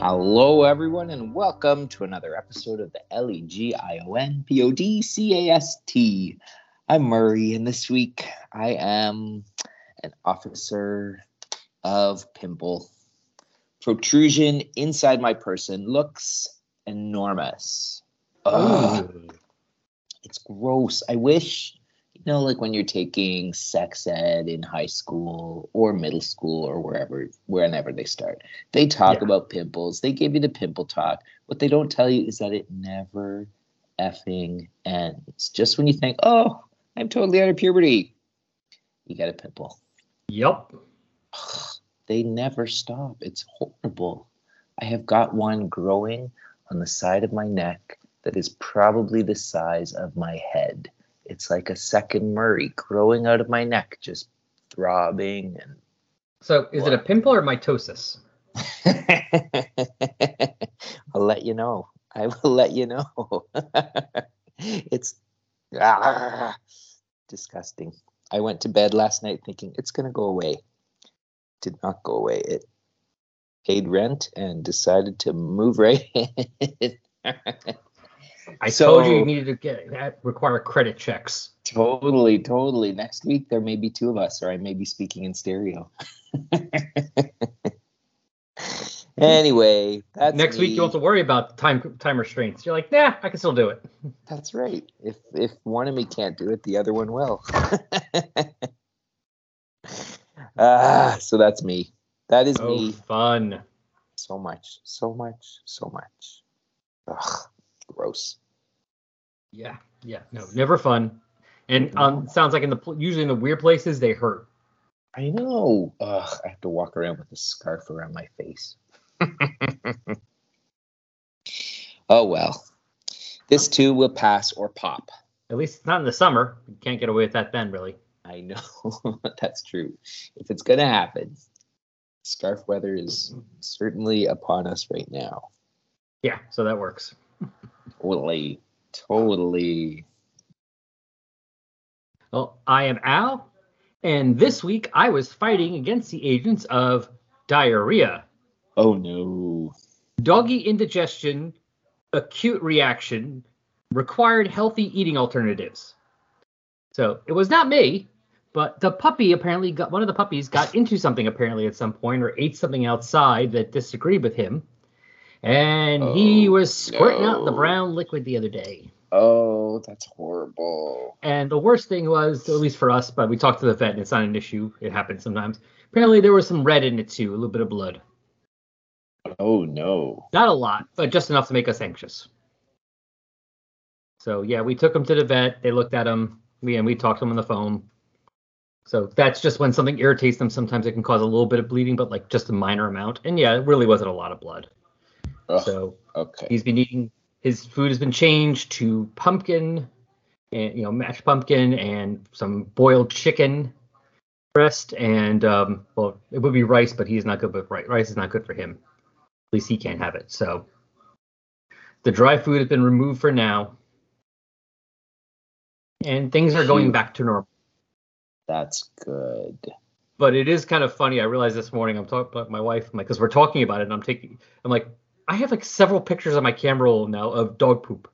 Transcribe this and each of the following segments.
Hello, everyone, and welcome to another episode of the L E G I O N P O D C A S T. I'm Murray, and this week I am an officer of pimple. Protrusion inside my person looks enormous. Ugh, it's gross. I wish, you know, like when you're taking sex ed in high school or middle school or wherever, whenever they start, they talk Yeah. about pimples. They give you the pimple talk. What they don't tell you is that it never effing ends. Just when you think, oh, I'm totally out of puberty, you get a pimple. Yep. They never stop. It's horrible. I have got one growing on the side of my neck that is probably the size of my head. It's like a second Murray growing out of my neck, just throbbing and. So is it a pimple or mitosis? I'll let you know. I will let you know. it's ah, disgusting. I went to bed last night thinking it's going to go away. Did not go away. It paid rent and decided to move right in. I So- told you you needed to get that require credit checks. totally, totally. Next week there may be two of us, or I may be speaking in stereo. anyway, that's Next week you don't have to worry about time time restraints. You're like, nah, I can still do it. That's right. If if one of me can't do it, the other one will. ah, so that's me. That is Oh, me. fun. So much, so much, so much. Ugh, gross. Yeah, yeah, no, never fun. And um, sounds like in the usually in the weird places they hurt. I know. Ugh, I have to walk around with a scarf around my face. oh well. This too will pass or pop. At least it's not in the summer. You can't get away with that then, really. I know that's true. If it's gonna happen, scarf weather is certainly upon us right now. Yeah, so that works. Totally, totally. Well, I am Al, and this week I was fighting against the agents of diarrhea. Oh no. doggy indigestion, acute reaction, required healthy eating alternatives. So it was not me, but the puppy apparently got one of the puppies got into something apparently at some point or ate something outside that disagreed with him. And he Oh, was squirting out the brown liquid the other day. Oh, that's horrible. And the worst thing was, at least for us, but we talked to the vet and it's not an issue. It happens sometimes. Apparently there was some red in it too, a little bit of blood. Oh no. Not a lot, but just enough to make us anxious. So yeah, we took him to the vet. They looked at him. We and we talked to him on the phone. So that's just when something irritates them. Sometimes it can cause a little bit of bleeding, but like just a minor amount. And yeah, it really wasn't a lot of blood. Ugh, So okay. he's been eating. His food has been changed to pumpkin, and you know mashed pumpkin and some boiled chicken breast and um, well it would be rice, but he's not good with rice. Rice is not good for him. At least he can't have it. So the dry food has been removed for now, and things are going back to normal. That's good. But it is kind of funny. I realized this morning I'm talking about my wife, I'm like, because we're talking about it, and I'm taking, I'm like, I have like several pictures on my camera roll now of dog poop,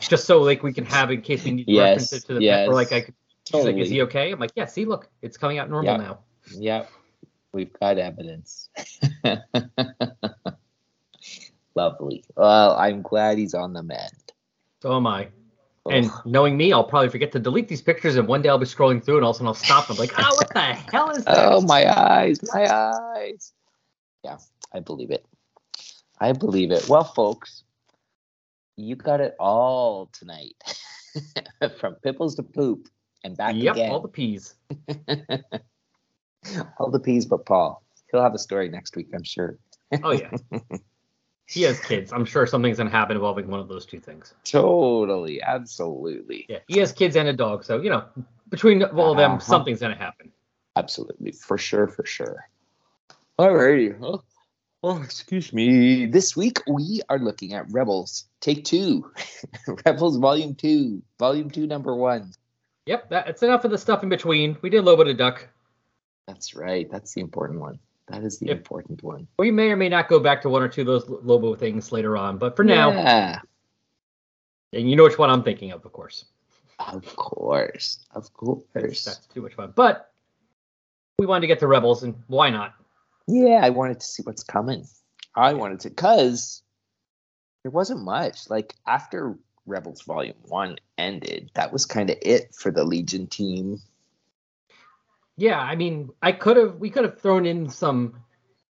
just so like we can have in case we need to Yes, reference it to the vet, or like I yes. could. She's like, is he okay? I'm like, yeah. See, look, it's coming out normal Yeah. now. Yep. We've got evidence. Lovely. Well, I'm glad he's on the mend. So am I. And knowing me, I'll probably forget to delete these pictures, and one day I'll be scrolling through, and all of a sudden I'll stop. And I'm like, oh, what the hell is that? Oh, my eyes, my eyes. Yeah, I believe it. I believe it. Well, folks, you got it all tonight. From pimples to poop and back yep, again. all the peas. all the peas but Paul. He'll have a story next week, I'm sure. Oh yeah. he has kids. I'm sure something's gonna happen involving one of those two things. Totally, absolutely. Yeah, he has kids and a dog, so you know, between all of them, Uh-huh. something's gonna happen. Absolutely, for sure, for sure. Alrighty. Oh, oh, excuse me. This week we are looking at Rebels Take Two, Rebels Volume Two, Volume Two, Number One. Yep, that's enough of the stuff in between. We did a little bit of duck. That's right. That's the important one. That is the Yep. important one. We may or may not go back to one or two of those Lobo things later on, but for now, Yeah, and you know which one I'm thinking of, of course. of course, of That's, course. that's too much fun. But we wanted to get to Rebels, and why not? Yeah, I wanted to see what's coming. I wanted to, cause there wasn't much. Like after Rebels Volume One ended, that was kind of it for the Legion team. Yeah, I mean, I could have, we could have thrown in some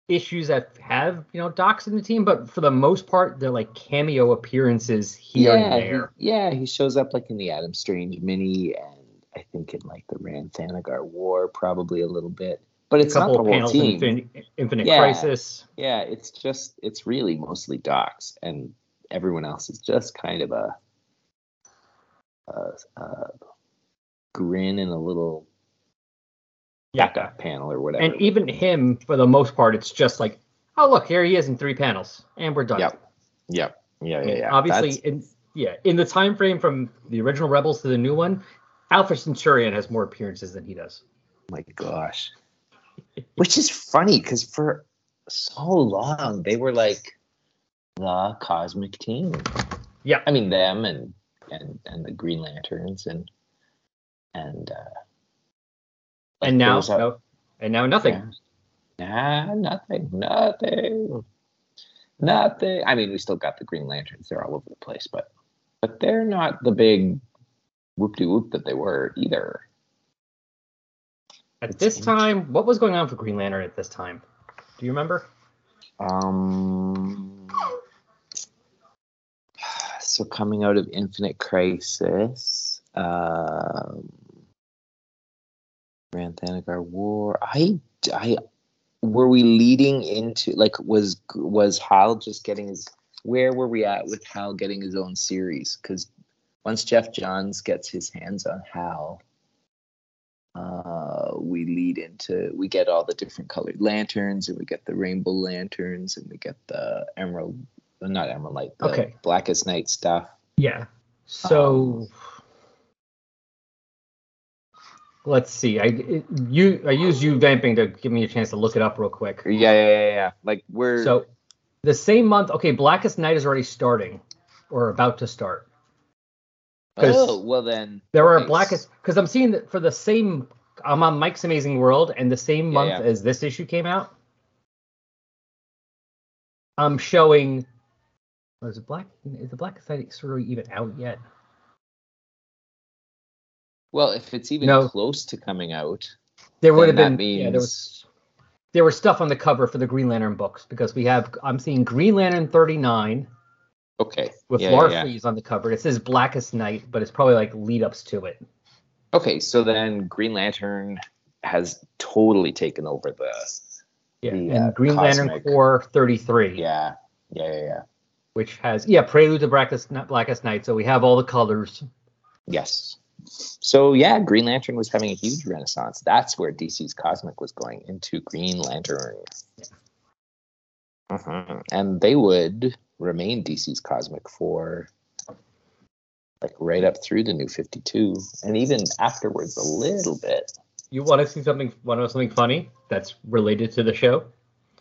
issues that have, you know, Dox in the team, but for the most part, they're like cameo appearances here yeah, and there. He, yeah, he shows up like in the Adam Strange mini, and I think in like the Rann Thanagar War, probably a little bit. But A it's not the of whole team. Infinite, Infinite Yeah. Crisis. Yeah, it's just it's really mostly Dox, and everyone else is just kind of a, a, a grin and a little Yeah. panel or whatever. And even him, for the most part, it's just like, oh, look, here he is in three panels, and we're done. Yep. Yep. Yeah, yeah, yeah. Obviously, That's- in yeah, in the time frame from the original Rebels to the new one, Alpha Centurion has more appearances than he does. my gosh. Which is funny because for so long they were like the cosmic team. Yeah. I mean them and and and the Green Lanterns and and uh like and now, no, and now nothing. Yeah. Nah, nothing, nothing, nothing. I mean, we still got the Green Lanterns; they're all over the place, but but they're not the big whoop de whoop that they were either. At It's this time, what was going on for Green Lantern at this time? Do you remember? Um. So coming out of Infinite Crisis, um, Rann Thanagar War. I, I, were we leading into like was was Hal just getting his? Where were we at with Hal getting his own series? Because once Geoff Johns gets his hands on Hal, uh, we lead into we get all the different colored lanterns and we get the rainbow lanterns and we get the emerald not emerald light the Okay. blackest night stuff Yeah. So let's see. I it- you I use you vamping to give me a chance to look it up real quick. yeah yeah yeah, yeah. like we're So the same month, okay, Blackest Night is already starting or about to start. Oh well then There are Blackest because I'm seeing that for the same. I'm on Mike's Amazing World, and the same Yeah, month yeah. as this issue came out, I'm showing. Oh, was it Black? Is the Blackest sort of even out yet? well if it's even No. close to coming out There would have been. that Yeah, there was. There was stuff on the cover for the Green Lantern books because we have. I'm seeing Green Lantern 39 okay with yeah, yeah, yeah. On the cover. It says Blackest Night, but it's probably like lead ups to it. okay so then green lantern has totally taken over the Yeah, The, and uh, Green Lantern Cosmic- Corps 33. yeah yeah yeah yeah which has yeah prelude to blackest blackest night so we have all the colors Yes. So yeah, Green Lantern was having a huge renaissance. That's where DC's Cosmic was going into Green Lantern. Mhm. And they would remain DC's Cosmic for like right up through the new 52 and even afterwards a little bit. you want to see something want to know something funny that's related to the show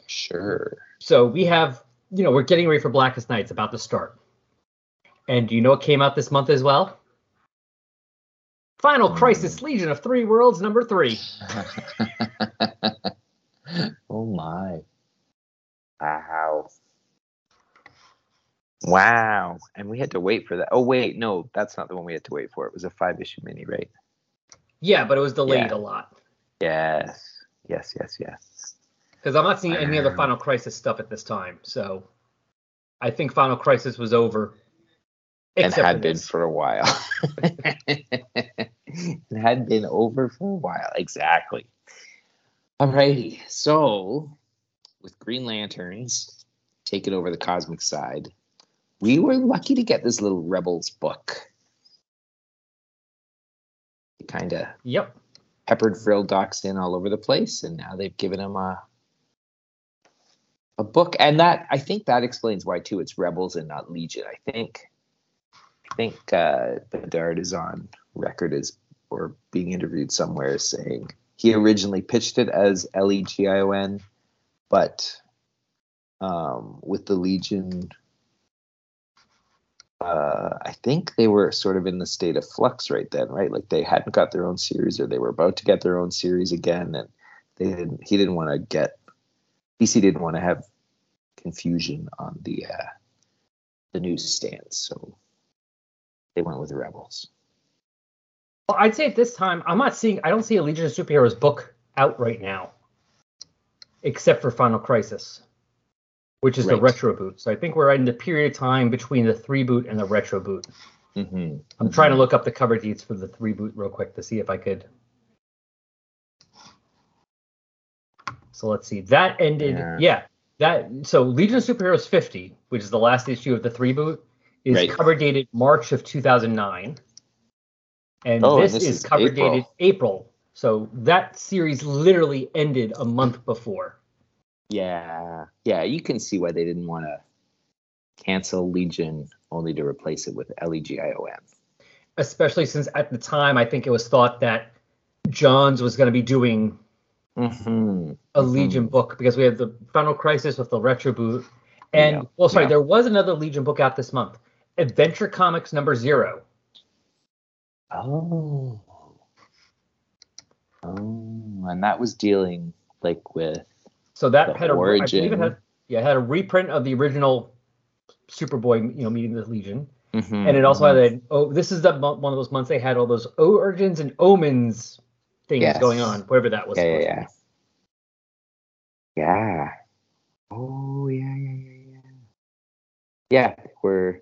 Sure. so we have you know we're getting ready for blackest night it's about to start and do you know what came out this month as well final Hmm. crisis legion of three worlds number three oh my. Wow. Wow. And we had to wait for that. Oh wait, no, that's not the one we had to wait for. It was a five issue mini, right? yeah but it was delayed Yeah. a lot Yes. Yes, yes, yes. because i'm not seeing any other Wow. final crisis stuff at this time so i think final crisis was over and had for been for a while. it had been over for a while. Exactly. Alrighty. So with Green Lanterns taking over the cosmic side, we were lucky to get this little Rebels book. Kind of yep peppered Vril Dox in all over the place, and now they've given him a a book, and that I think that explains why too. It's Rebels and not Legion. I think I think uh, Bedard is on record as or being interviewed somewhere saying he originally pitched it as L E G I O N, but um, with the Legion, uh, I think they were sort of in the state of flux right then, right? Like they hadn't got their own series, or they were about to get their own series again, and they didn't. He didn't want to get. DC didn't want to have confusion on the uh, the newsstands, so they went with the Rebels. Well, I'd say at this time, I'm not seeing. I don't see a Legion of Superheroes book out right now, except for Final Crisis, which is the retro boot. So I think we're in the period of time between the three boot and the retro boot. Mm-hmm. I'm trying to look up the cover deeds for the three boot real quick to see if I could. So let's see. That ended. Yeah. Yeah. That so Legion of Superheroes 50, which is the last issue of the three boot, is Right. cover dated March of 2009. And Oh, and this, this is, is cover April. dated April. So that series literally ended a month before. Yeah, yeah, you can see why they didn't want to cancel Legion only to replace it with E L-E-G-I-O-N. Especially since at the time I think it was thought that Johns was going to be doing Mm-hmm. a Legion book because we had the Final Crisis with the retro boot, and Yeah, well, sorry, yeah. there was another Legion book out this month, Adventure Comics number zero. Oh. Oh, and that was dealing like with So that The had a, I it had, yeah, it had a reprint of the original Superboy, you know, meeting the Legion, Mhm, and it also mhm. had a, oh, this is the one of those months they had all those origins and omens things Yes. going on, whatever that was. yeah, yeah, yeah. Yeah. Oh, yeah, yeah, yeah, yeah. Yeah, we're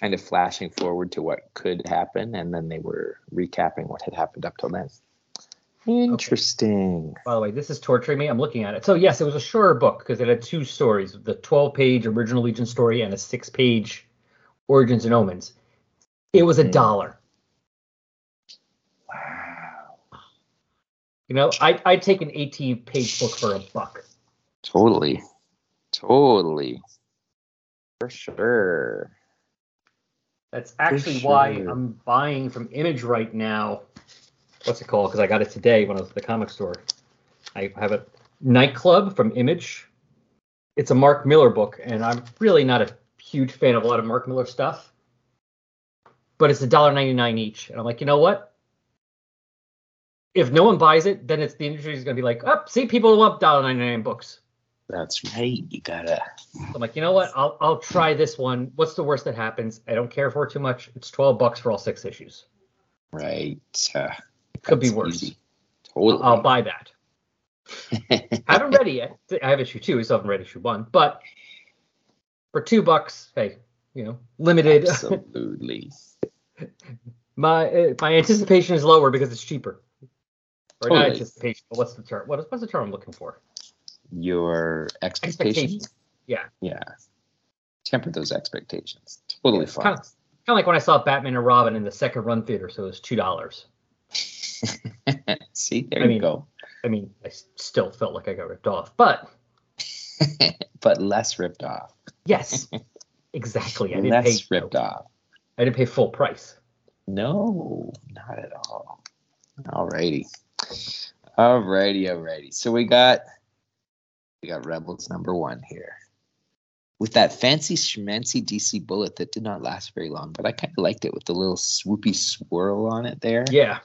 kind of flashing forward to what could happen, and then they were recapping what had happened up till then. Interesting. By the way, this is torturing me. I'm looking at it. So yes, it was a shorter book because it had two stories: the 12-page original Legion story and a six-page Origins and Omens. It was a Mhm. dollar. Wow. You know, I I'd take an 18-page book for a buck. Totally. Totally. For sure. That's actually why. I'm buying from Image right now. What's it called? Because I got it today when I was at the comic store. I have a Nightclub from Image. It's a Mark Millar book, and I'm really not a huge fan of a lot of Mark Millar stuff. But it's $1.99 each. And I'm like, you know what? If no one buys it, then it's the industry is going to be like, oh, see, people love $1.99 books. That's right. You gotta. I'm like, you know what? I'll I'll try this one. What's the worst that happens? I don't care for it too much. It's 12 bucks for all six issues. Right. Uh, Could be worse. easy. Totally. I'll buy that. I haven't read it yet. I have issue two. We still haven't read issue one. But for two bucks, hey, you know, limited. Absolutely. my uh, my anticipation is lower because it's cheaper. Or not anticipation, but what's the term? What is what's the term I'm looking for? Your expectations. Expectations. Yeah. Yeah. Temper those expectations. Totally fine. Kind of, kind of like when I saw Batman and Robin in the second run theater, so it was two dollars. See, there I you mean- go. I mean, I still felt like I got ripped off, but but less ripped off. yes, exactly. I didn't pay. Less ripped off. I didn't pay full price. No, not at all. Alrighty. Alrighty, alrighty. So we got we got Rebels number one here. With that fancy schmancy DC bullet that did not last very long, but I kind of liked it with the little swoopy swirl on it there. Yeah.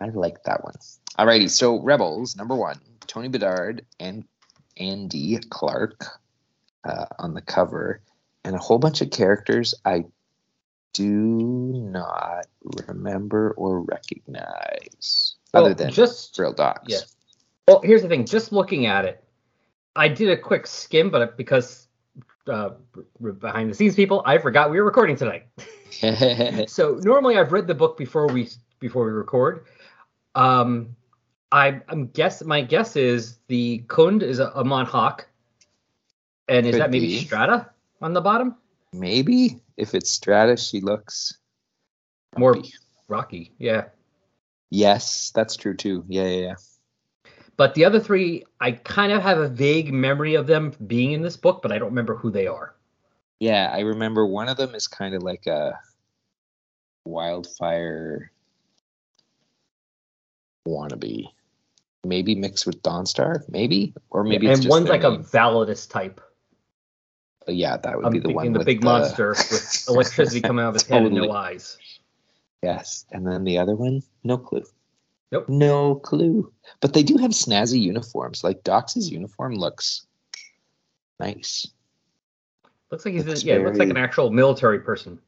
I like that one. Alrighty, so Rebels number one, Tony Bedard and Andy Clarke uh, on the cover, and a whole bunch of characters I do not remember or recognize, Well, other than just Real Dogs. yeah. Well, here's the thing. Just looking at it, I did a quick skim, but because uh, behind the scenes people, I forgot we were recording tonight. so normally I've read the book before we before we record. Um, I, I'm guess my guess is the Khund is a, a Monhawk, and is Could that maybe be. Strata on the bottom? Maybe if it's Stratus, she looks More grumpy. Rocky, yeah. Yes, that's true too. Yeah, yeah, yeah. But the other three, I kind of have a vague memory of them being in this book, but I don't remember who they are. Yeah, I remember one of them is kind of like a wildfire wannabe. maybe mixed with Dawnstar, maybe, or maybe and it's just one's like a name. Validus type. yeah, that would I'm be the one the big monster with electricity coming out of his head and no eyes. Yes, and then the other one, no clue. Nope. No clue. But they do have snazzy uniforms. Like Dox's uniform looks nice. Looks like he's Looks yeah, it looks like an actual military person.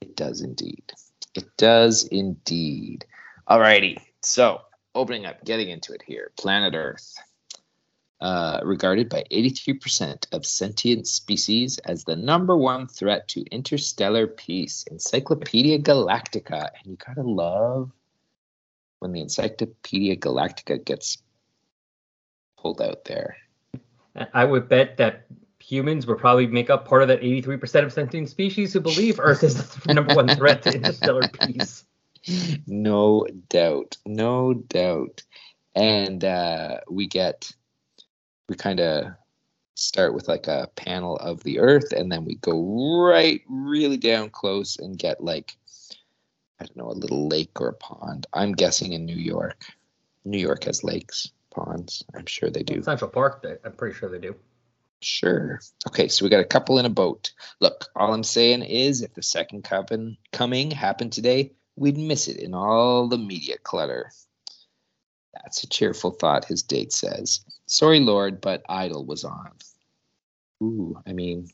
It does indeed. It does indeed. Alrighty. So opening up, getting into it here. Planet Earth. Uh, regarded by 83% of sentient species as the number one threat to interstellar peace. Encyclopedia Galactica. And you gotta love when the Encyclopedia Galactica gets pulled out there. I would bet that humans would probably make up part of that 83% of sentient species who believe Earth is the number one threat to interstellar peace. No doubt no doubt and uh we get we kind of start with like a panel of the earth and then we go right really down close and get like i don't know a little lake or a pond i'm guessing in new york new york has lakes ponds i'm sure they do Central Park, they- I'm pretty sure they do. Sure. Okay, so we got a couple in a boat. Look, all I'm saying is if the second coming coming happened today, we'd miss it in all the media clutter. That's a cheerful thought, his date says. Sorry, Lord, but Idol was on. Ooh, I mean,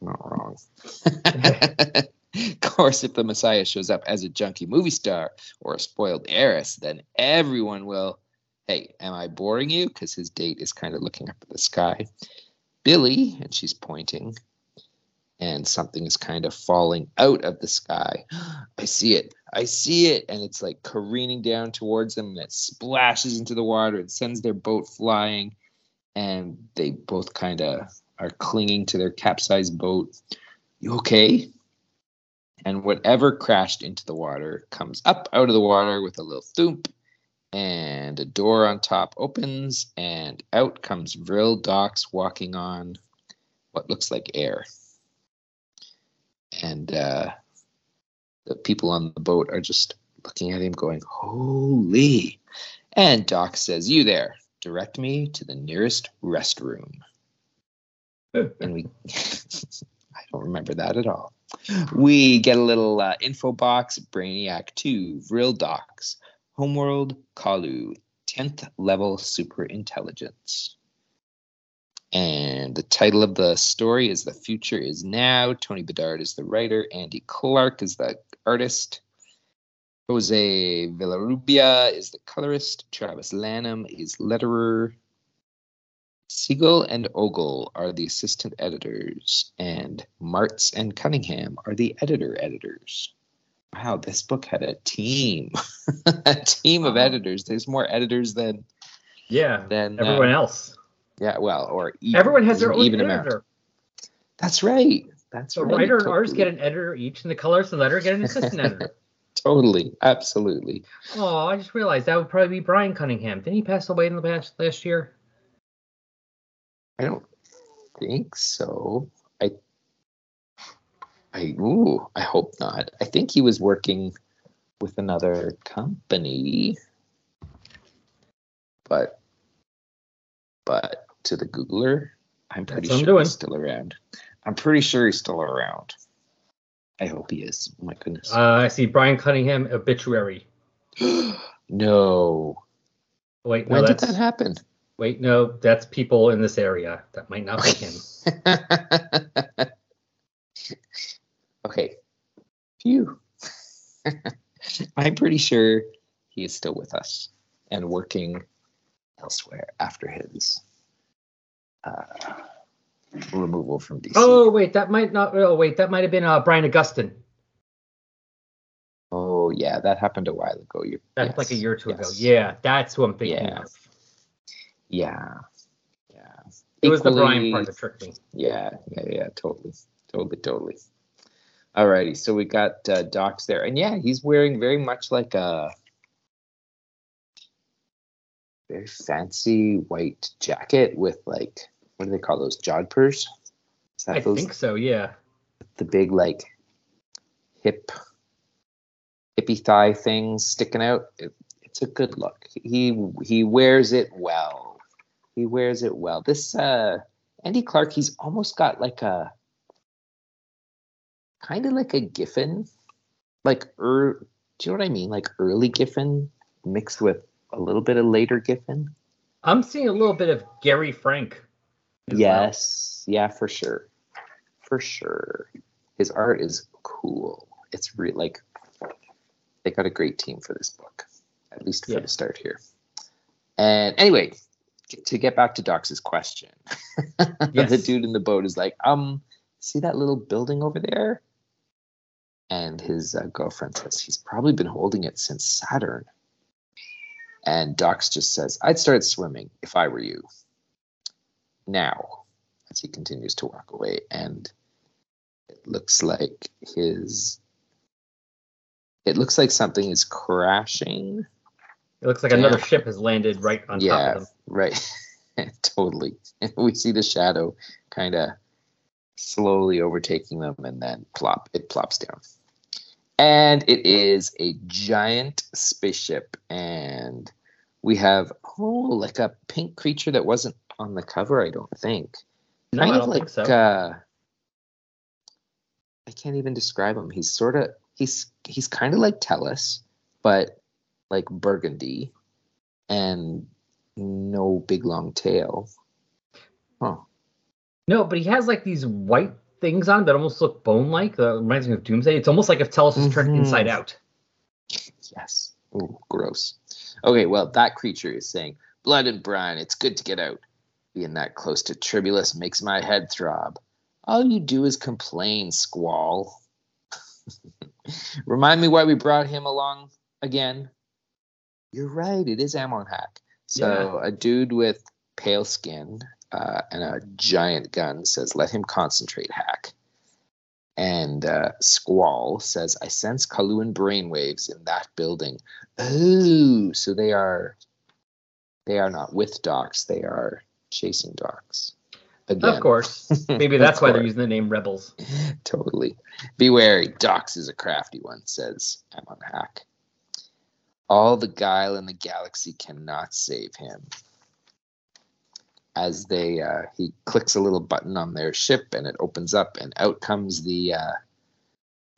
not wrong. of course, if the Messiah shows up as a junkie movie star or a spoiled heiress, then everyone will. Hey, am I boring you? Because his date is kind of looking up at the sky. Billy, and she's pointing, and something is kind of falling out of the sky. I see it. I see it. And it's like careening down towards them, and it splashes into the water and sends their boat flying. And they both kind of are clinging to their capsized boat. You okay? And whatever crashed into the water comes up out of the water with a little thump and a door on top opens, and out comes Vril Dox walking on what looks like air. And uh, the people on the boat are just looking at him, going, Holy! And Doc says, You there, direct me to the nearest restroom. and we, I don't remember that at all. We get a little uh, info box Brainiac 2, Vril Dox. Homeworld Colu, 10th level super intelligence. And the title of the story is The Future is Now. Tony Bedard is the writer, Andy Clarke is the artist. Jose Villarrubia is the colorist. Travis Lanham is letterer. Siegel and Ogle are the assistant editors, and Martz and Cunningham are the editor editors. Wow, this book had a team, a team of editors. There's more editors than Yeah, than uh, everyone else. Yeah, well, or even, Everyone has their own even editor. amount. That's right. That's writer and artist get an editor each, and the colorist and letter get an assistant editor. Totally, absolutely. Oh, I just realized that would probably be Brian Cunningham. Didn't he pass away in the past last year? I don't think so. I, I, ooh, I hope not. I think he was working with another company, but, but to the Googler, I'm pretty what I'm sure he's still around. I'm pretty sure he's still around. I hope he is. Oh my goodness. Uh, I see Brian Cunningham obituary. no. Wait, no, When did that happen? wait, no, that's people in this area. That might not be him. okay. Phew. I'm pretty sure he is still with us and working elsewhere after his uh, removal from DC. Oh wait, that might not. Oh wait, that might have been uh, Brian Augustyn. Oh, yeah, that happened a while ago. You That's like a year or two ago. Yeah, that's who I'm thinking Yeah. of. Yeah. Yeah. It was the Brian part that tricked me. Yeah, yeah, yeah, totally, totally, totally. Alrighty, so we got uh, Doc's there, and yeah, he's wearing very much like a very fancy white jacket with like what do they call those jodhpurs? Is that I those think so. Yeah. the big like hip hippie thigh things sticking out? It, it's It's a good look. He he wears it well. He wears it well. This uh Andy Clarke, he's almost got like a kind of like a Giffen, like er, do you know what I mean? Like early Giffen mixed with a little bit of later Giffen. I'm seeing a little bit of Gary Frank. As well. Yes, yeah, for sure, for sure. His art is cool. It's re- like they got a great team for this book, at least for Yeah. the start here. And anyway, to get back to Doc's question, the dude in the boat is like, um, see that little building over there? And his uh, girlfriend says he's probably been holding it since Saturn. And Dox just says, I'd start swimming if I were you. Now, as he continues to walk away, and it looks like his. It looks like something is crashing. It looks like another ship has landed right on top yeah, of them. right. totally. And we see the shadow kind of slowly overtaking them, and then plop, it plops down. And it is a giant spaceship, and we have oh, like a pink creature that wasn't on the cover. I don't think. No, kind I don't like think so. uh, I can't even describe him. He's sort of he's he's kind of like Tellus, but like burgundy, and no big long tail. Huh. No, but he has like these white things on that almost look bone-like. That reminds me of Doomsday. It's almost like if Tellus is turned Mhm. inside out. Yes. Ooh, gross. Okay, well, that creature is saying, Blood and brine, it's good to get out. Being that close to Tribulus makes my head throb. All you do is complain, squall. Remind me why we brought him along again. You're right, it is Amon Hakk. So a dude with pale skin uh, and a giant gun says, "Let him concentrate, Hakk." And uh, Squall says, "I sense Coluan brainwaves in that building." Oh, so they are they are not with Dox; they are chasing Dox. Again. Of course. Maybe that's why they're using the name Rebels. totally. Be wary. Dox is a crafty one, says Amon Hakk. All the guile in the galaxy cannot save him. As they, uh, he clicks a little button on their ship, and it opens up, and out comes the, uh,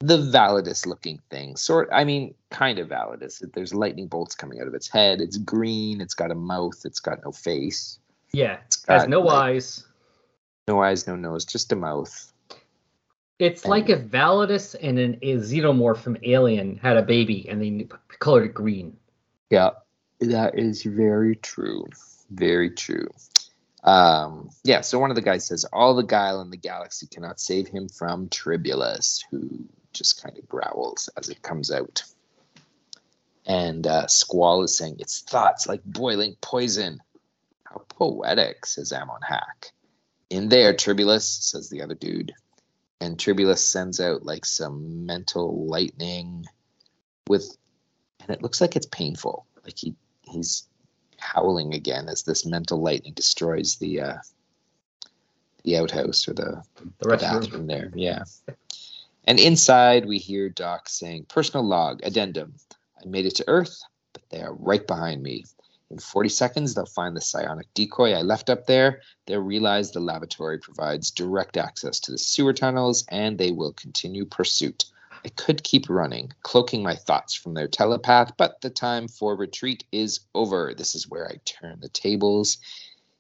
the Validus-looking thing. Sort, I mean, kind of Validus. There's lightning bolts coming out of its head. It's green. It's got a mouth. It's got no face. Yeah. It's Has got no like, eyes. no eyes, no nose, just a mouth. It's like if Validus and an a xenomorph from Alien had a baby and they colored it green. Yeah, that is very true. Very true. Um, yeah, so one of the guys says, All the guile in the galaxy cannot save him from Tribulus, who just kind of growls as it comes out. And uh, Squall is saying, It's thoughts like boiling poison. How poetic, says Amon Hakk. In there, Tribulus, says the other dude. And Tribulus sends out like some mental lightning with and it looks like it's painful. Like he he's howling again as this mental lightning destroys the uh the outhouse or the, The restroom. bathroom there. Yeah. And inside we hear Doc saying, Personal log, addendum. I made it to Earth, but they are right behind me. In 40 seconds, they'll find the psionic decoy I left up there. They'll realize the lavatory provides direct access to the sewer tunnels, and they will continue pursuit. I could keep running, cloaking my thoughts from their telepath, but the time for retreat is over. This is where I turn the tables.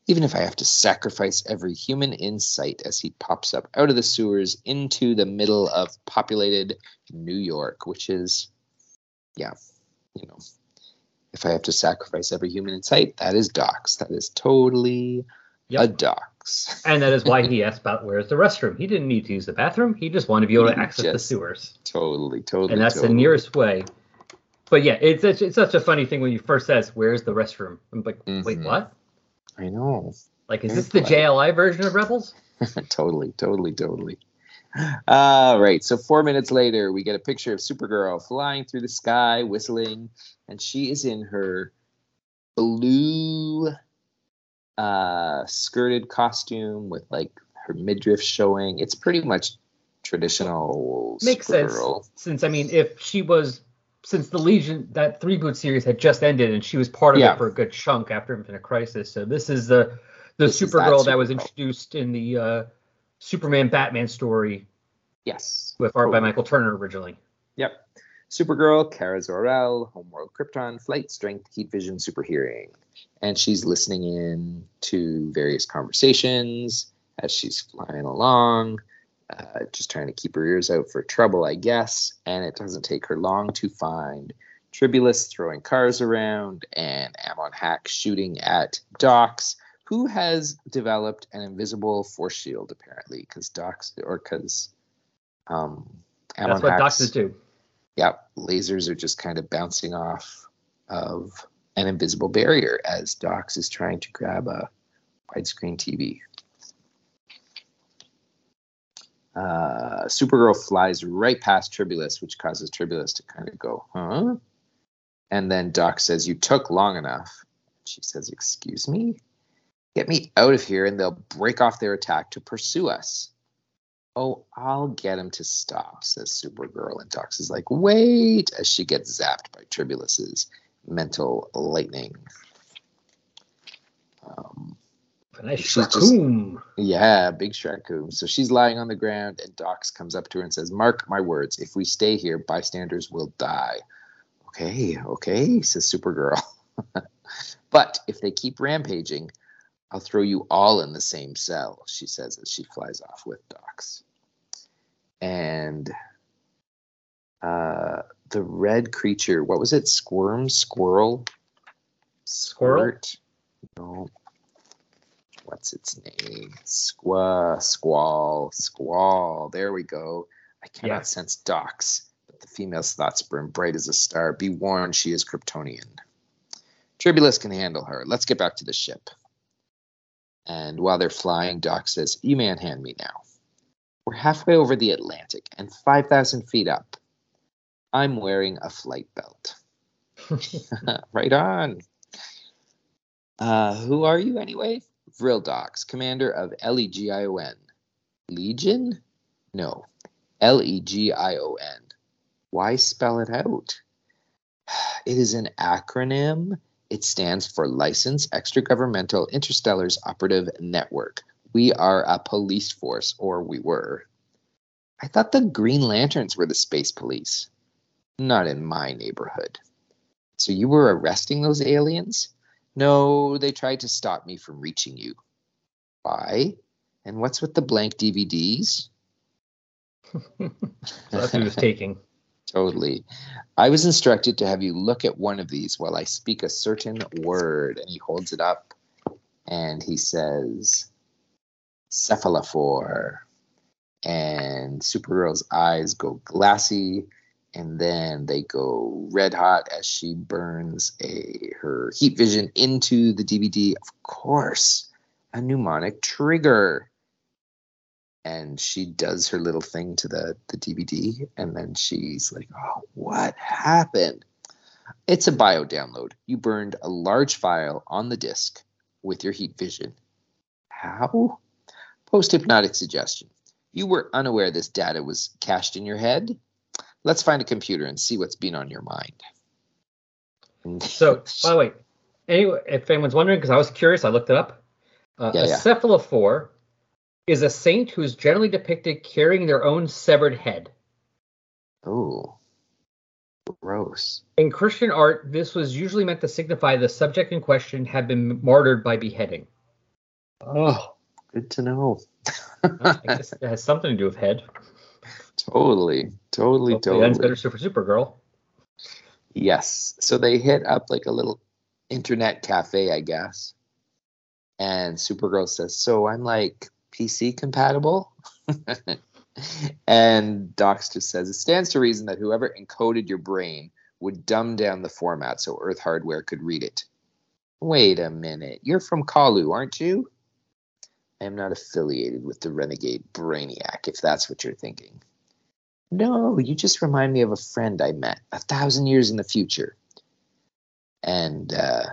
Even if I have to sacrifice every human in sight as he pops up out of the sewers into the middle of populated New York, which is, yeah, you know, if I have to sacrifice every human in sight, that is Dox. That is totally a Yep. Dox. And that is why he asked about where's the restroom. He didn't need to use the bathroom. He just wanted to be able to He access the sewers. Totally, totally. And that's totally. the nearest way. But yeah, it's such, it's such a funny thing when you first says, "Where's the restroom?" I'm like, "Wait, Mhm. what? I know. Like, is this the. JLI version of Rebels?" totally, totally, totally. All right. So four minutes later, we get a picture of Supergirl flying through the sky, whistling, and she is in her blue uh skirted costume with like her midriff showing. It's pretty much traditional Makes sense. Since I mean, if she was since the Legion that three boot series had just ended and she was part of Yeah. it for a good chunk after Infinite Crisis. So this is the the This is that Supergirl that, was introduced in the uh, Superman Batman story Yes. with art by. Michael Turner originally. Yep. Supergirl, Kara Zor-El, Homeworld Krypton, Flight Strength, Heat Vision, Super Hearing. And she's listening in to various conversations as she's flying along, uh, just trying to keep her ears out for trouble, I guess. And it doesn't take her long to find Tribulus throwing cars around and Amon Hakk shooting at Dox, who has developed an invisible force shield, apparently, because Dox, or because. Um, Amon That's what doctors do. Yep, lasers are just kind of bouncing off of an invisible barrier as Dox is trying to grab a widescreen TV. Uh, Supergirl flies right past Tribulus, which causes Tribulus to kind of go, huh? And then Doc says, You took long enough. She says, Excuse me? Get me out of here, and they'll break off their attack to pursue us. Oh, I'll get him to stop, says Supergirl. And Dox is like, wait, as she gets zapped by Tribulus's mental lightning. Um, nice just- yeah, big Sharkoon. So she's lying on the ground, and Dox comes up to her and says, Mark my words, if we stay here, bystanders will die. Okay, okay, says Supergirl. but if they keep rampaging, I'll throw you all in the same cell, she says as she flies off with Dox. And uh, the red creature, what was it? Squirm? Squirrel? Squirrel? Squirt? No. What's its name? Squa, squall, squall. There we go. I cannot Yeah. sense Dox, but the female's thoughts burn bright as a star. Be warned, she is Kryptonian. Tribulus can handle her. Let's get back to the ship. And while they're flying, Doc says, You man hand me now. We're halfway over the Atlantic and 5,000 feet up. I'm wearing a flight belt. right on. Uh, who are you anyway? Vril Dox, commander of L E G I O N. Legion? No. L E G I O N. Why spell it out? It is an acronym. It stands for License Extragovernmental Interstellars Operative Network. We are a police force, or we were. I thought the Green Lanterns were the space police. Not in my neighborhood. So you were arresting those aliens? No, they tried to stop me from reaching you. Why? And what's with the blank DVDs? So that's he was taking. Totally. I was instructed to have you look at one of these while I speak a certain word. And he holds it up and he says, cephalophore. And Supergirl's eyes go glassy and then they go red hot as she burns a her heat vision into the DVD. Of course, a mnemonic trigger. And she does her little thing to the, the DVD, and then she's like, Oh, what happened? It's a bio download. You burned a large file on the disk with your heat vision. How? Post hypnotic suggestion. You were unaware this data was cached in your head? Let's find a computer and see what's been on your mind. And- So, by the way, anyway, if anyone's wondering, because I was curious, I looked it up. Uh, Yeah, a yeah. cephalophore is a saint who is generally depicted carrying their own severed head. oh, gross. In Christian art, this was usually meant to signify the subject in question had been martyred by beheading. Oh, good to know. I guess it has something to do with head. totally, totally, Hopefully that's totally. better suited for Supergirl. Yes. So they hit up like a little internet cafe, I guess. And Supergirl says, So I'm like PC compatible? and Dox just says, It stands to reason that whoever encoded your brain would dumb down the format so Earth hardware could read it. Wait a minute. You're from Colu, aren't you? I am not affiliated with the renegade Brainiac, if that's what you're thinking. No, you just remind me of a friend I met a thousand years in the future. And uh,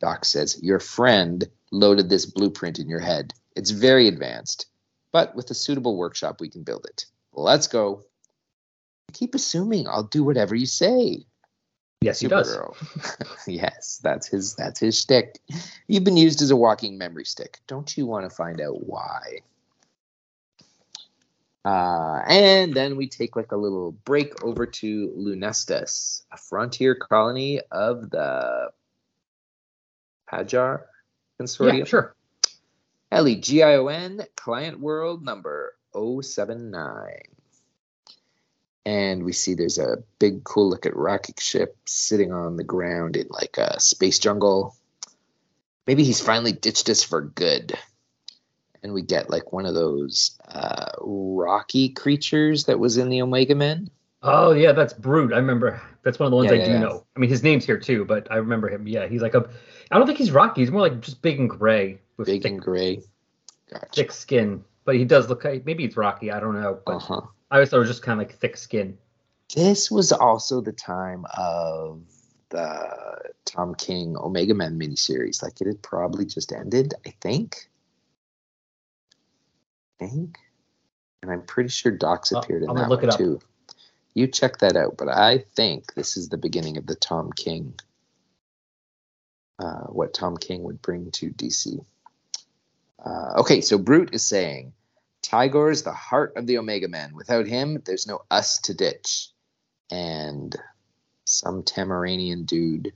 Doc says, Your friend loaded this blueprint in your head. It's very advanced, but with a suitable workshop, we can build it. Let's go. keep assuming I'll do whatever you say. Yes, he does. Supergirl. yes, that's his that's his shtick. You've been used as a walking memory stick. Don't you want to find out why? Uh, and then we take like a little break over to Lunestus, a frontier colony of the Pajar Consortium. Yeah, sure. L-E-G-I-O-N, client world number 079. And we see there's a big, cool looking rocket ship sitting on the ground in like a space jungle. Maybe he's finally ditched us for good. And we get like one of those uh, rocky creatures that was in the Omega Men. Oh yeah, that's Broot. I remember. That's one of the ones Yeah, I yeah, do yeah. know. I mean, his name's here too, but I remember him. Yeah, he's like a. I don't think he's rocky. He's more like just big and gray with Big thick, and gray. Gotcha. thick skin. But he does look. like Maybe he's rocky. I don't know. But Uh huh. I always thought it was just kind of like thick skin. This was also the time of the Tom King Omega Men miniseries. Like it had probably just ended, I think. I think. And I'm pretty sure Dox Oh, appeared in I'm that look one it up. You check that out, but I think this is the beginning of the Tom King. Uh, what Tom King would bring to DC. Uh, okay, so Broot is saying, Tigorr is the heart of the Omega Men. Without him, there's no us to ditch. And some Tamaranian dude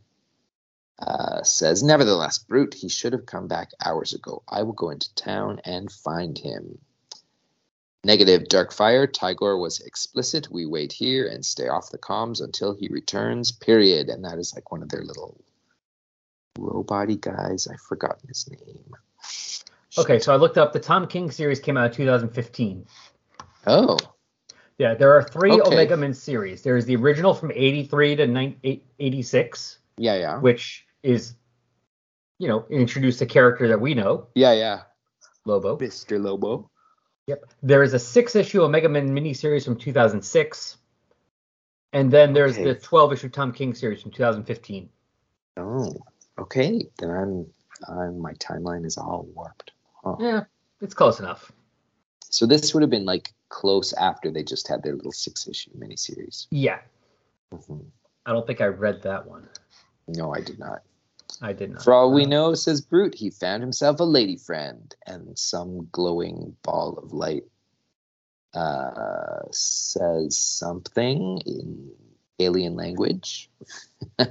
uh, says, Nevertheless, Broot, he should have come back hours ago. I will go into town and find him. Negative, Darkfire. Tigorr was explicit. We wait here and stay off the comms until he returns, period. And that is like one of their little robot guys. I've forgotten his name. Okay, so I looked up. The Tom King series came out in 2015. Oh, Yeah, there are three Okay. Omega Men series. There is the original from 83 to 9, 86, yeah, yeah. which is, you know, introduced a character that we know, Yeah, yeah. Lobo. Mr. Lobo. Yep. There is a six issue Omega Men miniseries from 2006. And then there's Okay. the 12 issue Tom King series from 2015. Oh, okay. Then I'm, I'm my timeline is all warped. Huh. Yeah, it's close enough. So this would have been like close after they just had their little six issue miniseries. Yeah, Mhm. I don't think I read that one. No, I did not. I did not. For all we know, says Broot, he found himself a lady friend and some glowing ball of light uh, says something in alien language.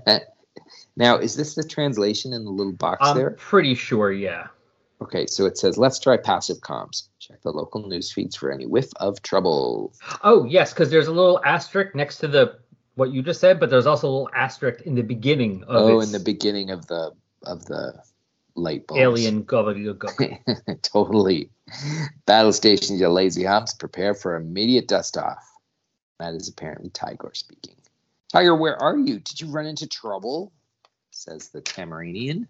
now, is this the translation in the little box there? I'm there? pretty sure, yeah. Okay, so it says, let's try passive comms. Check the local news feeds for any whiff of trouble. Oh, yes, because there's a little asterisk next to the what you just said, but there's also a little asterisk in the beginning of Oh, in the beginning of the of the light bulbs. alien gobbledygook. totally. Battle stations, you lazy humps, prepare for immediate dust off. That is apparently Tiger speaking. Tiger, where are you? Did you run into trouble? Says the Tamaranian.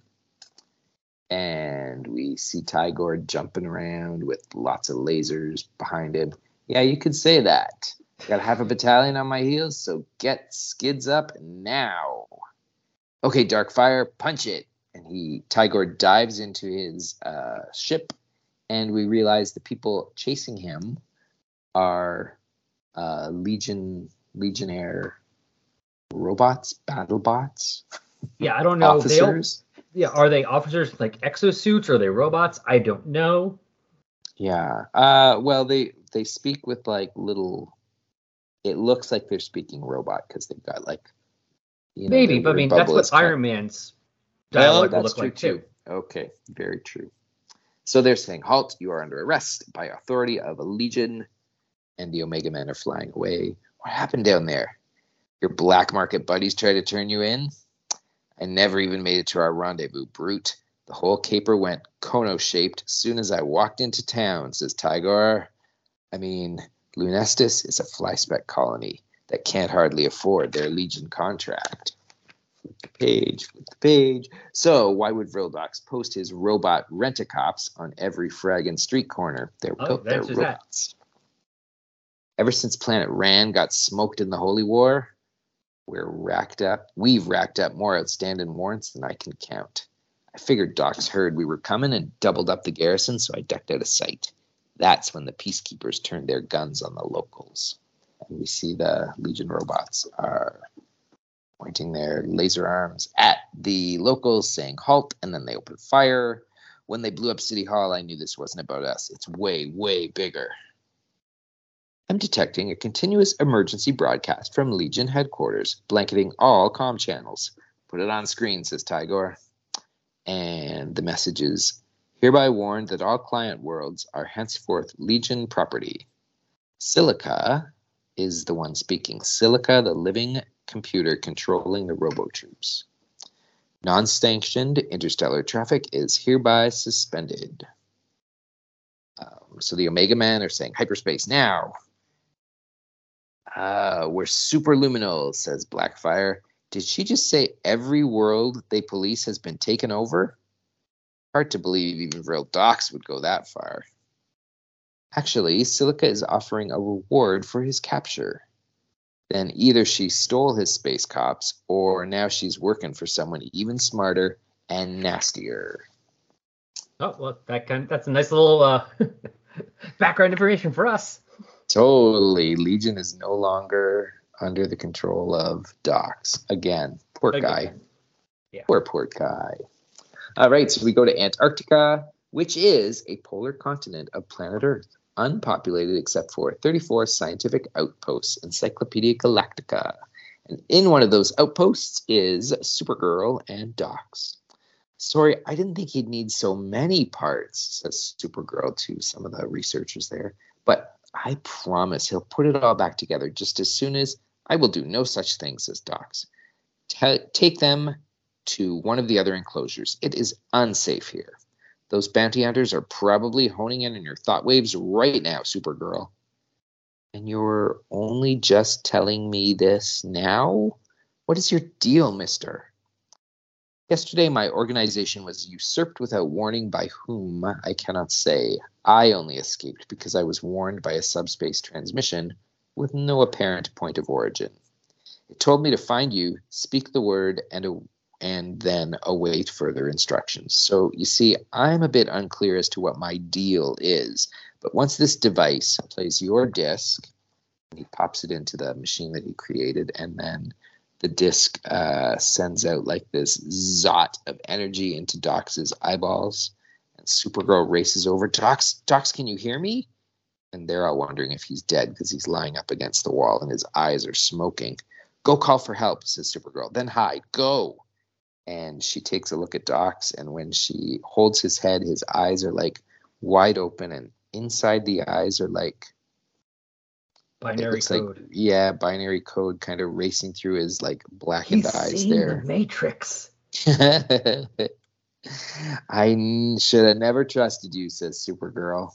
And we see Tiger jumping around with lots of lasers behind him. Yeah, you could say that. Got half a battalion on my heels, so get skids up now. Okay, Darkfire, punch it. And he Tiger dives into his uh, ship, and we realize the people chasing him are uh, Legion Legionnaire robots, battle bots, yeah, I don't know. They officers. yeah, are they officers like exosuits? Or are they robots? I don't know. Yeah. Uh, well, they they speak with like little. It looks like they're speaking robot because they've got like. You know, Maybe, but I mean that's what cut. Iron Man's dialogue that's true like too. Okay, very true. So they're saying, "Halt! You are under arrest by authority of a legion," and the Omega Men are flying away. What happened down there? Your black market buddies try to turn you in. I never even made it to our rendezvous, Broot. The whole caper went kono shaped soon as I walked into town, says Tigorr. I mean, Lunestus is a flyspeck colony that can't hardly afford their legion contract. Flip the page, flip the page. So why would Vril Dox post his robot rent-a-cops on every fragging street corner? They're Oh, that's just that. robots. Ever since Planet Rann got smoked in the Holy War, we're racked up. We've racked up more outstanding warrants than I can count. I figured Dox heard we were coming and doubled up the garrison, so I ducked out of sight. That's when the peacekeepers turned their guns on the locals. And we see the Legion robots are pointing their laser arms at the locals, saying halt, and then they open fire. When they blew up City Hall, I knew this wasn't about us. It's way, way bigger. I'm detecting a continuous emergency broadcast from Legion headquarters, blanketing all com channels. Put it on screen, says Tigorr. And the message is hereby warned that all client worlds are henceforth Legion property. Silica is the one speaking. Silica, the living computer controlling the robo troops. Non sanctioned interstellar traffic is hereby suspended. Um, so the Omega Men are saying hyperspace now. Uh, we're superluminal, says Blackfire. Did she just say every world they police has been taken over? Hard to believe even Vril Dox would go that far. Actually, Silica is offering a reward for his capture. Then either she stole his space cops, or now she's working for someone even smarter and nastier. Oh well, that kind that's a nice little uh, background information for us. Totally. Legion is no longer under the control of Dox. Again, poor Again. guy. Yeah. Poor, poor guy. All right, so we go to Antarctica, which is a polar continent of planet Earth, unpopulated except for 34 scientific outposts, Encyclopedia Galactica. And in one of those outposts is Supergirl and Dox. Sorry, I didn't think he'd need so many parts, says Supergirl to some of the researchers there. But I promise he'll put it all back together just as soon as I will do no such thing, says Dox. Ta take them to one of the other enclosures. It is unsafe here. Those bounty hunters are probably honing in on your thought waves right now, Supergirl. And you're only just telling me this now? What is your deal, mister? Yesterday, my organization was usurped without warning by whom I cannot say. I only escaped because I was warned by a subspace transmission with no apparent point of origin. It told me to find you, speak the word, and a, and then await further instructions. So you see, I'm a bit unclear as to what my deal is. But once this device plays your disc, he pops it into the machine that he created, and then the disc uh, sends out like this zot of energy into Dox's eyeballs. And Supergirl races over. Dox, Dox, can you hear me? And they're all wondering if he's dead because he's lying up against the wall and his eyes are smoking. Go call for help, says Supergirl. Then hide. Go. And she takes a look at Dox, and when she holds his head, his eyes are like wide open, and inside the eyes are like Binary looks like code. yeah, binary code kind of racing through his like blackened He's eyes seen there. the Matrix. I n- should have never trusted you, says Supergirl.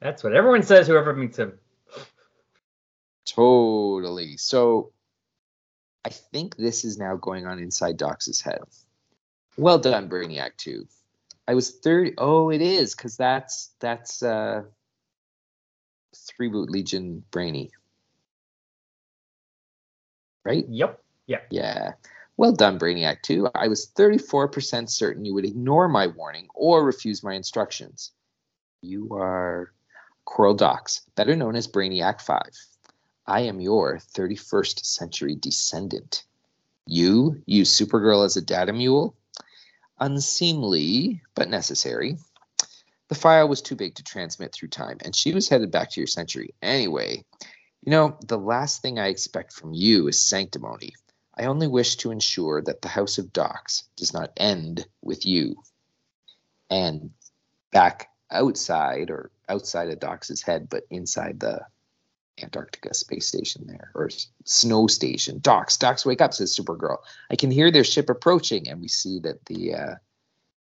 That's what everyone says. Whoever meets him. Totally. So I think this is now going on inside Dox's head. Well done, Brainiac 2. I was 30. Oh, it is, because that's that's uh three boot Legion Brainy. Right? Yep. Yeah. Yeah. Well done, Brainiac 2. I was 34% certain you would ignore my warning or refuse my instructions. You are Querl Dox, better known as Brainiac 5. I am your 31st century descendant. You use Supergirl as a data mule? Unseemly, but necessary. The file was too big to transmit through time, and she was headed back to your century anyway. You know, the last thing I expect from you is sanctimony. I only wish to ensure that the House of Dox does not end with you. And back outside, or outside of Dox's head, but inside the Antarctica space station there, or snow station. Dox, Dox, wake up, says Supergirl. I can hear their ship approaching, and we see that the uh,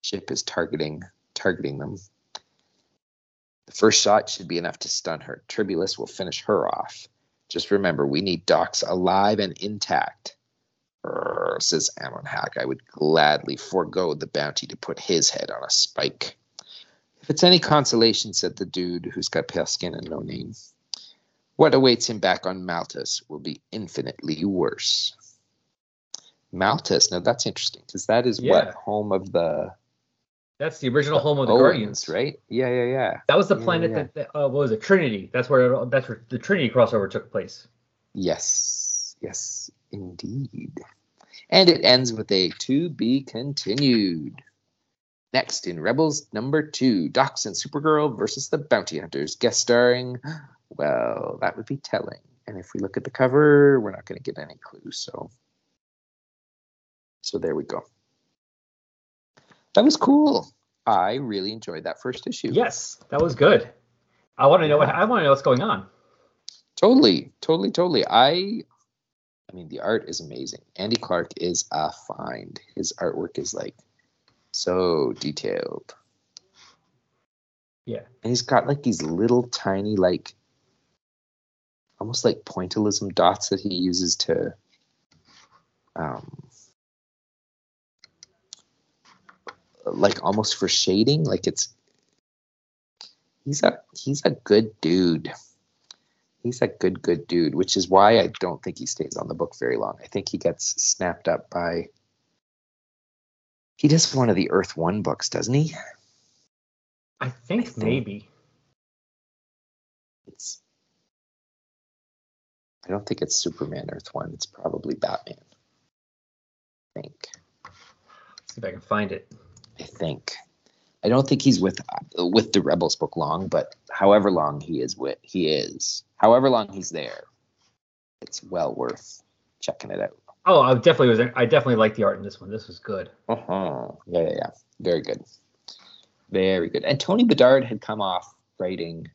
ship is targeting targeting them. The first shot should be enough to stun her. Tribulus will finish her off. Just remember, we need Dox alive and intact. Brr, says Amon Hakk. I would gladly forego the bounty to put his head on a spike. If it's any consolation, said the dude who's got pale skin and no name, what awaits him back on Maltus will be infinitely worse. Maltus, now that's interesting because that is Yeah. what home of the That's the original home of the Oans, Guardians. right? Yeah, yeah, yeah. That was the planet yeah. that, that uh, what was it? Trinity. That's where that's where the Trinity crossover took place. Yes, yes, indeed. And it ends with a to be continued. Next in Rebels number two, Dox and Supergirl versus the Bounty Hunters, guest starring. Well, that would be telling. And if we look at the cover, we're not going to get any clues. So, so there we go. That was cool. I really enjoyed that first issue. Yes, that was good. I want to know what I want to know what's going on. Totally, totally, totally. I I mean the art is amazing. Andy Clarke is uh, a find. His artwork is like so detailed. Yeah. And he's got like these little tiny like almost like pointillism dots that he uses to um like almost for shading like it's he's a he's a good dude he's a good good dude which is why i don't think he stays on the book very long i think he gets snapped up by he does one of the earth one books doesn't he I think, I think- maybe. it's i don't think it's superman earth one it's probably batman i think Let's see if I can find it. I think. I don't think he's with with the Rebels book long, but however long he is with he is, however long he's there, it's well worth checking it out. Oh, I definitely was. I definitely liked the art in this one. This was good. Uh-huh. Yeah, yeah, yeah. Very good. Very good. And Tony Bedard had come off writing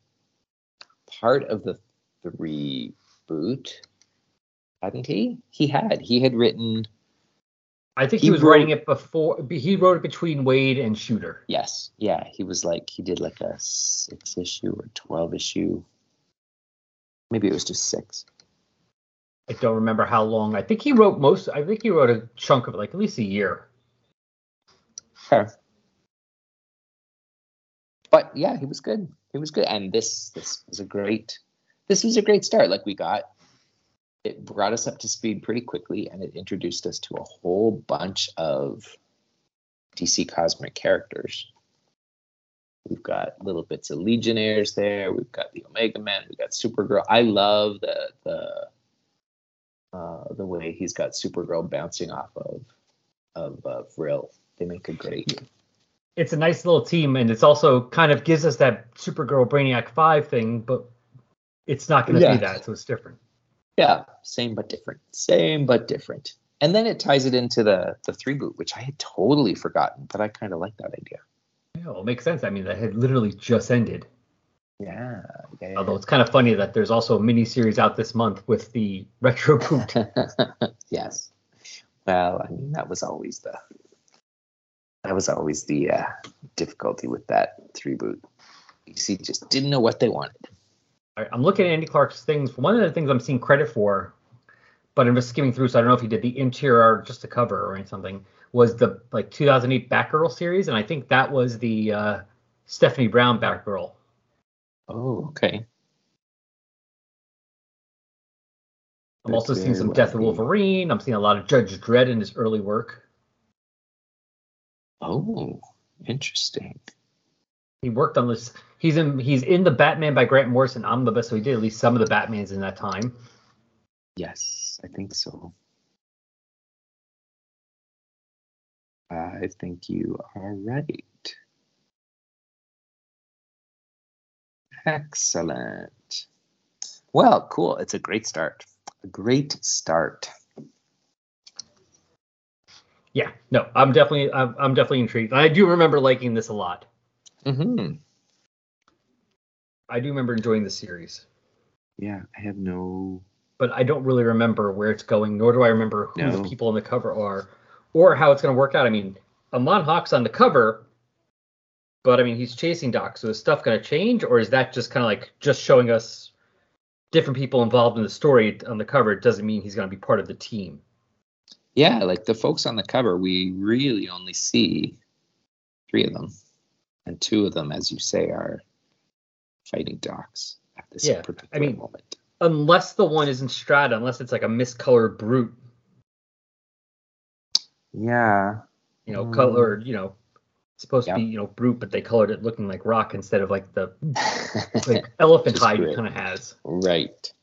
part of the the reboot, hadn't he? He had. He had written I think He he, was wrote- writing it before. He wrote it between Waid and Shooter. Yes, yeah, he was like he did like a six issue or twelve issue. Maybe it was just six. I don't remember how long. I think he wrote most. I think he wrote a chunk of it, like at least a year. But yeah, he was good. He was good, and this this was a great. This was a great start. Like we got, it brought us up to speed pretty quickly, and it introduced us to a whole bunch of DC cosmic characters. We've got little bits of Legionnaires there. We've got the Omega Man. We've got Supergirl. I love the the uh, the way he's got Supergirl bouncing off of of uh, Vril. They make a great It's a nice little team, and it's also kind of gives us that Supergirl Brainiac Five thing, but it's not going to Yeah. be that, so it's different. Yeah, same but different. Same but different. And then it ties it into the the three boot, which I had totally forgotten, but I kind of like that idea. Yeah, well, it makes sense. I mean, that had literally just ended. Yeah. yeah, Although it's kind of funny that there's also a mini series out this month with the retro boot. yes. Well, I mean that was always the that was always the uh, difficulty with that three boot. You see, just didn't know what they wanted. All right, I'm looking at Andy Clarke's things. One of the things I'm seeing credit for, but I'm just skimming through, so I don't know if he did the interior just a cover or something. Was the like 2008 Batgirl series, and I think that was the uh, Stephanie Brown Batgirl. Oh, okay. I'm Could also seeing some Death of. Wolverine. I'm seeing a lot of Judge Dredd in his early work. Oh, interesting. He worked on this. He's in. He's in the Batman by Grant Morrison omnibus, so he did at least some of the Batmans in that time. Yes, I think so. I think you are right. Excellent. Well, cool. It's a great start. A great start. Yeah, no, I'm definitely, I'm, I'm definitely intrigued. I do remember liking this a lot. hmm I do remember enjoying the series, Yeah, I have no. but I don't really remember where it's going, nor do I remember who No. the people on the cover are, or how it's going to work out. I mean, Amon Hakk's on the cover, but I mean, he's chasing Doc, so is stuff going to change, or is that just kind of like just showing us different people involved in the story on the cover? It doesn't mean he's going to be part of the team. Yeah, like the folks on the cover, we really only see three of them, and two of them, as you say, are fighting Dox at this Yeah, I particular mean- moment. Unless the one is in Strata, unless it's like a miscolored Broot, Yeah. you know, Mm. colored, you know, supposed Yeah. to be, you know, Broot, but they colored it looking like rock instead of like the like elephant hide grit. kind of has. Right.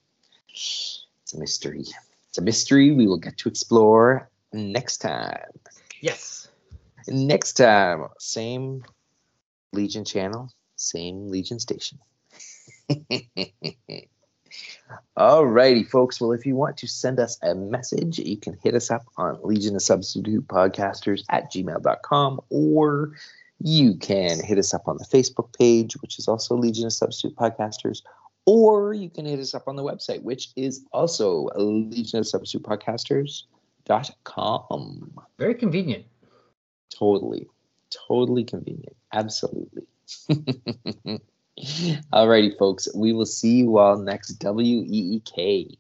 It's a mystery. It's a mystery we will get to explore next time. Yes. Next time, same Legion channel, same Legion station. Alrighty, folks. Well, if you want to send us a message, you can hit us up on Legion of Substitute Podcasters at gmail.com or you can hit us up on the Facebook page, which is also Legion of Substitute Podcasters, or you can hit us up on the website, which is also Legion of Substitute Podcasters.com. Very convenient. Totally. Totally convenient. Absolutely. Alrighty, folks. We will see you all next W E E K.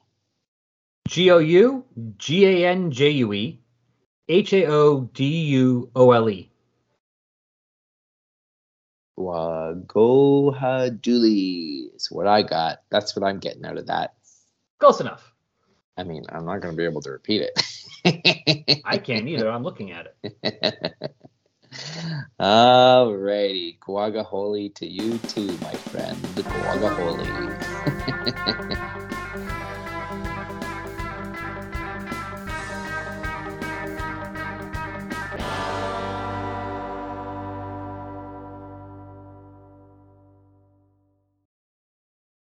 G O U G A N J U E H A O D U O L E. Wagohaduli is what I got. That's what I'm getting out of that. Close enough. I mean, I'm not going to be able to repeat it. I can't either. I'm looking at it. Alrighty. Guagaholi to you too, my friend. Guagaholi.